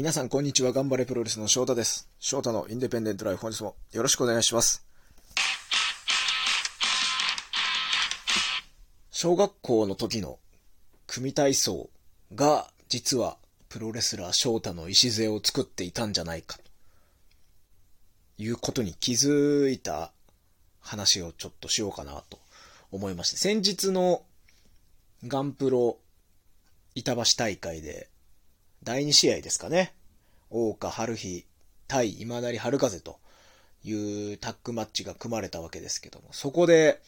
皆さんこんにちは。頑張れプロレスの翔太です。翔太のインデペンデントライフ本日もよろしくお願いします。小学校の時の組体操が実はプロレスラー翔太の礎を作っていたんじゃないかということに気づいた話をちょっとしようかなと思いまして、先日のガンプロ板橋大会で第2試合ですかね。大岡春日対今成春風というタッグマッチが組まれたわけですけども、そこで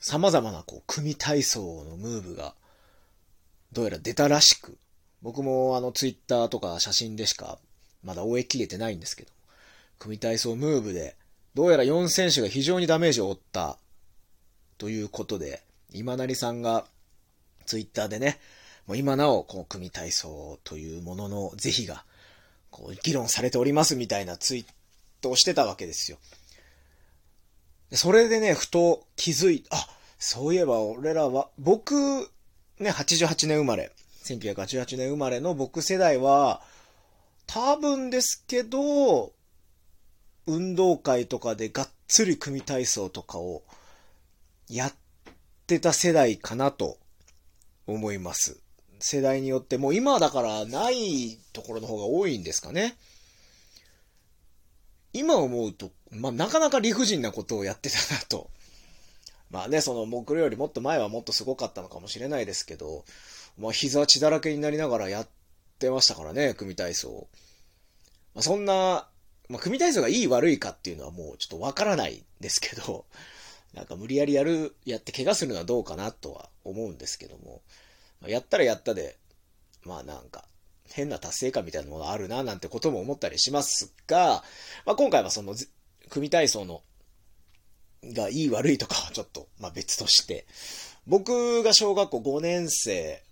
様々なこう組体操のムーブがどうやら出たらしく、僕もあのツイッターとか写真でしかまだ追えきれてないんですけど、組体操ムーブでどうやら4選手が非常にダメージを負ったということで、今成さんがツイッターでね、もう今なお、この組体操というものの是非が、こう、議論されておりますみたいなツイートをしてたわけですよ。それでね、ふと気づい、あ、そういえば俺らは、僕、ね、88年生まれ、1988年生まれの僕世代は、多分ですけど、運動会とかでがっつり組体操とかをやってた世代かなと思います。世代によって、もう今だからないところの方が多いんですかね。今思うと、まあ、なかなか理不尽なことをやってたなと。まあね、その僕よりもっと前はもっとすごかったのかもしれないですけど、まあ膝血だらけになりながらやってましたからね、組体操。まあ、そんな、まあ、組体操がいい悪いかっていうのはもうちょっとわからないですけど、なんか無理やりやる、やって怪我するのはどうかなとは思うんですけども、やったらやったで、まあなんか、変な達成感みたいなものあるな、なんてことも思ったりしますが、まあ今回はその、組体操の、がいい悪いとかはちょっと、まあ別として、僕が小学校5年生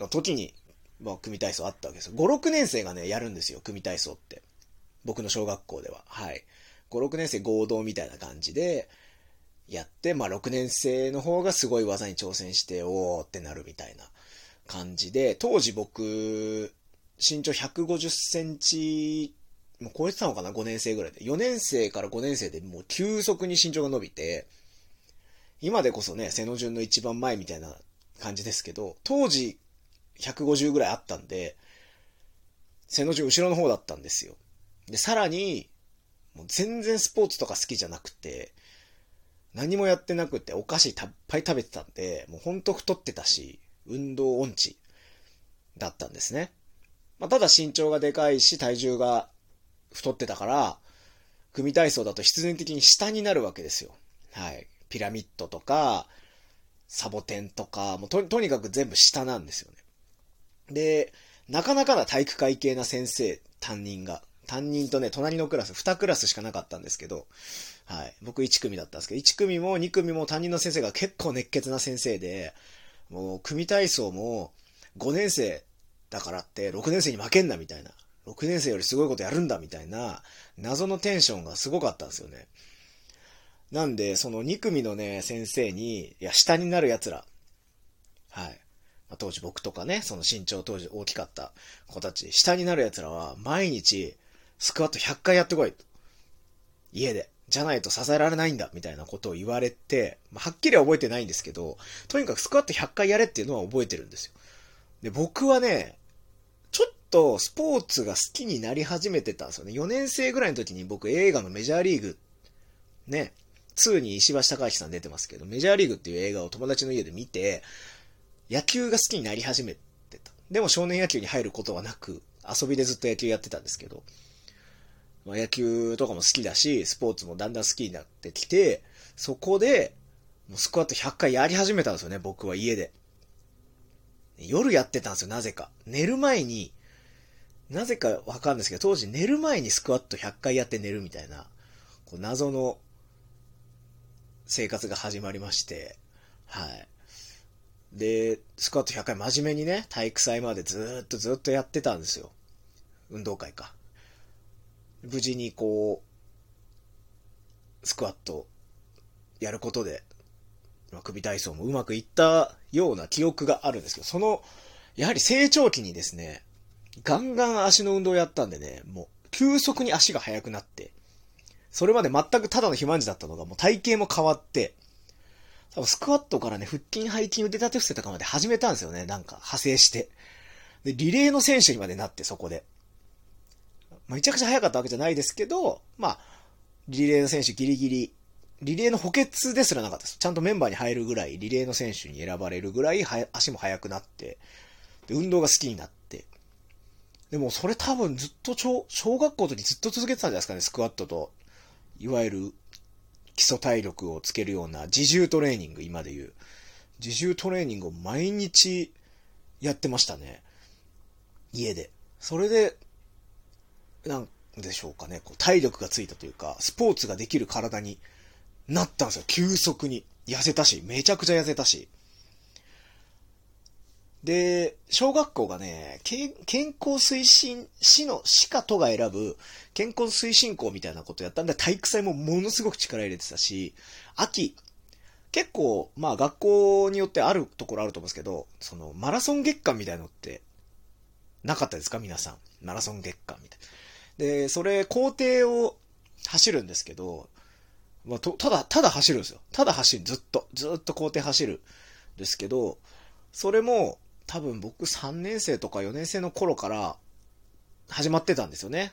の時に、まあ組体操あったわけですよ。5、6年生がね、やるんですよ、組体操って。僕の小学校では。はい。5、6年生合同みたいな感じで、やって、まあ6年生の方がすごい技に挑戦して、おーってなるみたいな感じで、当時僕、身長150センチ、もう超えてたのかな ?5 年生ぐらいで。4年生から5年生でもう急速に身長が伸びて、今でこそね、背の順の一番前みたいな感じですけど、当時150ぐらいあったんで、背の順後ろの方だったんですよ。で、さらに、もう全然スポーツとか好きじゃなくて、何もやってなくてお菓子いっぱい食べてたんで、もうほんと太ってたし、運動音痴だったんですね。まあ、ただ身長がでかいし体重が太ってたから、組体操だと必然的に下になるわけですよ。はい。ピラミッドとか、サボテンとか、もうとにかく全部下なんですよね。で、なかなかな体育会系な先生、担任が。担任とね、隣のクラス、2クラスしかなかったんですけど、はい。僕1組だったんですけど、1組も2組も担任の先生が結構熱血な先生で、もう、組体操も5年生だからって6年生に負けんなみたいな。6年生よりすごいことやるんだみたいな、謎のテンションがすごかったんですよね。なんで、その2組のね、先生に、いや、下になる奴ら、はい。当時僕とかね、その身長当時大きかった子たち、下になる奴らは、毎日、スクワット100回やってこいと。家で。じゃないと支えられないんだ、みたいなことを言われて、まあ、はっきりは覚えてないんですけど、とにかくスクワット100回やれっていうのは覚えてるんですよ。で、僕はね、ちょっとスポーツが好きになり始めてたんですよね。4年生ぐらいの時に僕映画のメジャーリーグ、ね、2に石橋貴明さん出てますけど、メジャーリーグっていう映画を友達の家で見て、野球が好きになり始めてた。でも少年野球に入ることはなく、遊びでずっと野球やってたんですけど、まあ、野球とかも好きだし、スポーツもだんだん好きになってきて、そこで、もうスクワット100回やり始めたんですよね、僕は家で。夜やってたんですよ、なぜか。寝る前に、なぜかわかんないですけど、当時寝る前にスクワット100回やって寝るみたいな、こう謎の生活が始まりまして、はい。で、スクワット100回真面目にね、体育祭までずっとずっとやってたんですよ。運動会か。無事にこう、スクワットやることで、首体操もうまくいったような記憶があるんですけど、その、やはり成長期にですね、ガンガン足の運動やったんでね、もう、急速に足が速くなって、それまで全くただの肥満児だったのが、もう体型も変わって、多分スクワットからね、腹筋、背筋、腕立て伏せとかまで始めたんですよね、なんか、派生して。で、リレーの選手にまでなって、そこで。めちゃくちゃ速かったわけじゃないですけど、まあ、リレーの選手ギリギリ、リレーの補欠ですらなかったです。ちゃんとメンバーに入るぐらい、リレーの選手に選ばれるぐらい、足も速くなって、で、運動が好きになって。でも、それ多分ずっと小、小学校の時ずっと続けてたんじゃないですかね、スクワットと、いわゆる基礎体力をつけるような自重トレーニング、今で言う。自重トレーニングを毎日やってましたね。家で。それで、なんでしょうかね、こう体力がついたというか、スポーツができる体になったんですよ。急速に。痩せたし、めちゃくちゃ痩せたし。で、小学校がね、健康推進、市の、市か都が選ぶ健康推進校みたいなことやったんで、体育祭もものすごく力入れてたし、秋、結構、まあ学校によってあるところあると思うんですけど、そのマラソン月間みたいのって、なかったですか？皆さん。マラソン月間みたいな。で、それ、校庭を走るんですけど、まあ、と、ただ、ただ走るんですよ。ただ走る。ずっと。ずっと校庭走る。ですけど、それも、多分僕3年生とか4年生の頃から始まってたんですよね。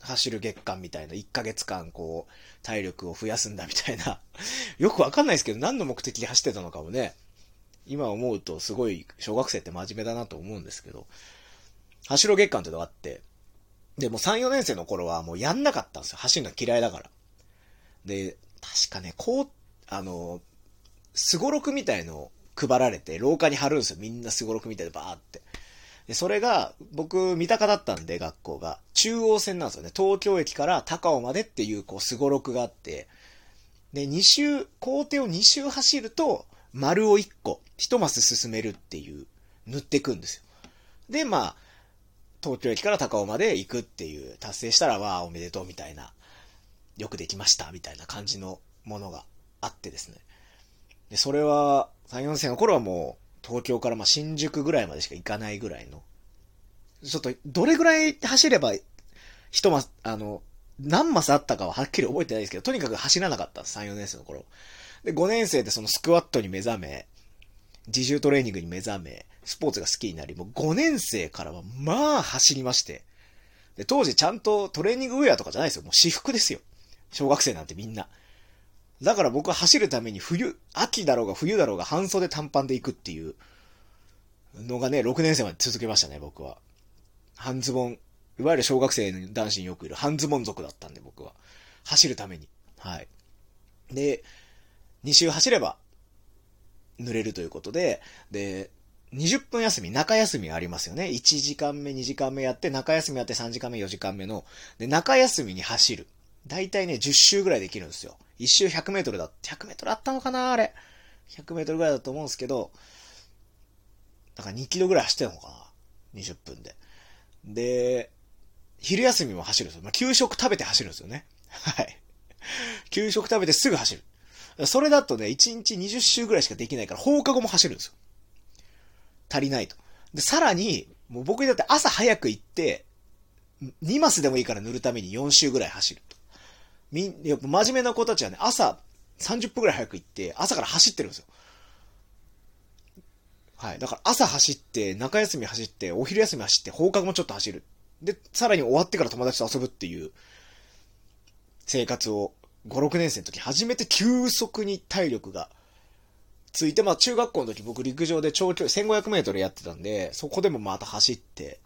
走る月間みたいな、1ヶ月間こう、体力を増やすんだみたいな。よくわかんないですけど、何の目的で走ってたのかもね。今思うとすごい小学生って真面目だなと思うんですけど、走ろ月間ってのがあって、で、もう3、4年生の頃はもうやんなかったんですよ。走るの嫌いだから。で、確かね、こう、あの、すごろくみたいの配られて、廊下に貼るんですよ。みんなすごろくみたいでバーって。で、それが、僕、三鷹だったんで、学校が。中央線なんですよね。東京駅から高尾までっていう、こう、すごろくがあって、で、2周、工程を2周走ると、丸を1個、1マス進めるっていう、塗っていくんですよ。で、まあ、東京駅から高尾まで行くっていう、達成したら、わあ、おめでとうみたいな、よくできました、みたいな感じのものがあってですね。で、それは、3、4世の頃はもう、東京からま新宿ぐらいまでしか行かないぐらいの、ちょっと、どれぐらい走れば、一マス、あの、何マスあったかははっきり覚えてないですけど、とにかく走らなかった3、4年生の頃。で、5年生でそのスクワットに目覚め、自重トレーニングに目覚め、スポーツが好きになり、もう5年生からは、まあ走りまして。で、当時ちゃんとトレーニングウェアとかじゃないですよ。もう私服ですよ。小学生なんてみんな。だから僕は走るために冬、秋だろうが冬だろうが半袖短パンで行くっていうのがね、6年生まで続けましたね、僕は。半ズボン、いわゆる小学生の男子によくいる半ズボン族だったんで、僕は。走るために。はい。で、2周走れば、濡れるということで、で、20分休み、中休みありますよね。1時間目、2時間目やって、中休みやって3時間目、4時間目の、で、中休みに走る。だいたいね、10周ぐらいできるんですよ。1周100メートルだ。100メートルあったのかなあれ。100メートルぐらいだと思うんですけど、だから2キロぐらい走ってるのかな ?20 分で。で、昼休みも走るんですよ。まあ、給食食べて走るんですよね。はい。給食食べてすぐ走る。それだとね、1日20周ぐらいしかできないから、放課後も走るんですよ。足りないと。で、さらに、もう僕にだって朝早く行って、2マスでもいいから塗るために4周ぐらい走ると。みん、やっぱ真面目な子たちはね、朝30分くらい早く行って、朝から走ってるんですよ。はい。だから朝走って、中休み走って、お昼休み走って、放課後もちょっと走る。で、さらに終わってから友達と遊ぶっていう生活を5、6年生の時初めて急速に体力がついて、まあ中学校の時僕陸上で長距離1500メートルやってたんで、そこでもまた走って、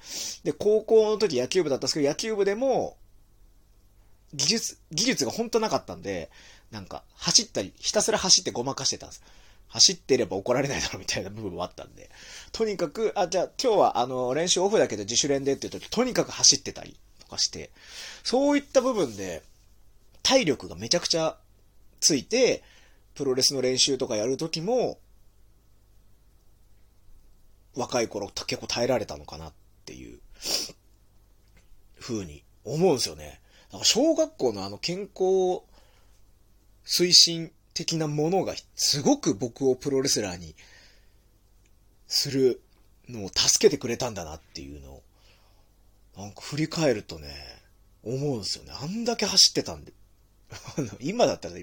で、高校の時野球部だったんですけど、野球部でも技術、技術が本当なかったんで、なんか、走ったり、ひたすら走ってごまかしてたんです。走ってれば怒られないだろうみたいな部分もあったんで。とにかく、あ、じゃあ今日はあの、練習オフだけど自主練でって言うと、とにかく走ってたりとかして、そういった部分で、体力がめちゃくちゃついて、プロレスの練習とかやるときも、若い頃結構耐えられたのかなっていう、風に思うんですよね。なんか小学校のあの健康推進的なものがすごく僕をプロレスラーにするのを助けてくれたんだなっていうのをなんか振り返るとね、思うんですよね。あんだけ走ってたんで。今だったら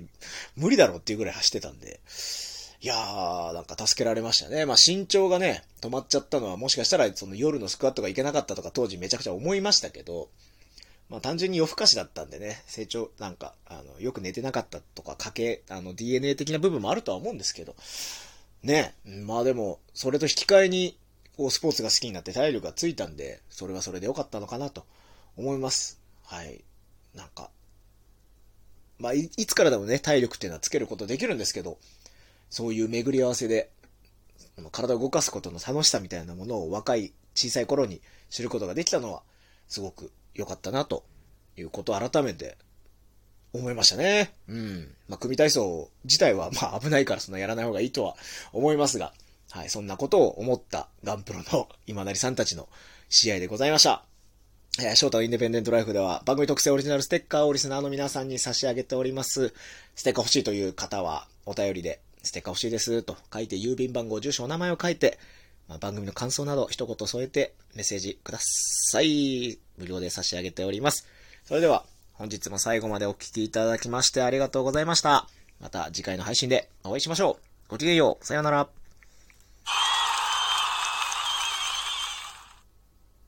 無理だろうっていうぐらい走ってたんで。いやー、なんか助けられましたね。まあ身長がね、止まっちゃったのはもしかしたらその夜のスクワットがいけなかったとか当時めちゃくちゃ思いましたけど、まあ単純に夜更かしだったんでね、成長、なんか、あの、よく寝てなかったとか、家系、あの、DNA 的な部分もあるとは思うんですけど、ね、まあでも、それと引き換えに、こう、スポーツが好きになって体力がついたんで、それはそれで良かったのかなと思います。はい。なんか、まあい、つからでもね、体力っていうのはつけることできるんですけど、そういう巡り合わせで、体を動かすことの楽しさみたいなものを若い、小さい頃に知ることができたのは、すごく良かったな、ということを改めて思いましたね。うん。まあ、組体操自体は、まあ、危ないからそんなやらない方がいいとは思いますが、はい、そんなことを思ったガンプロの今成さんたちの試合でございました。えー、ショートインデペンデントライフでは番組特製オリジナルステッカーをリスナーの皆さんに差し上げております。ステッカー欲しいという方はお便りで、ステッカー欲しいですと書いて郵便番号、住所、お名前を書いて、まあ、番組の感想など一言添えてメッセージください。無料で差し上げております。それでは、本日も最後までお聴きいただきましてありがとうございました。また次回の配信でお会いしましょう。ごきげんよう。さようなら。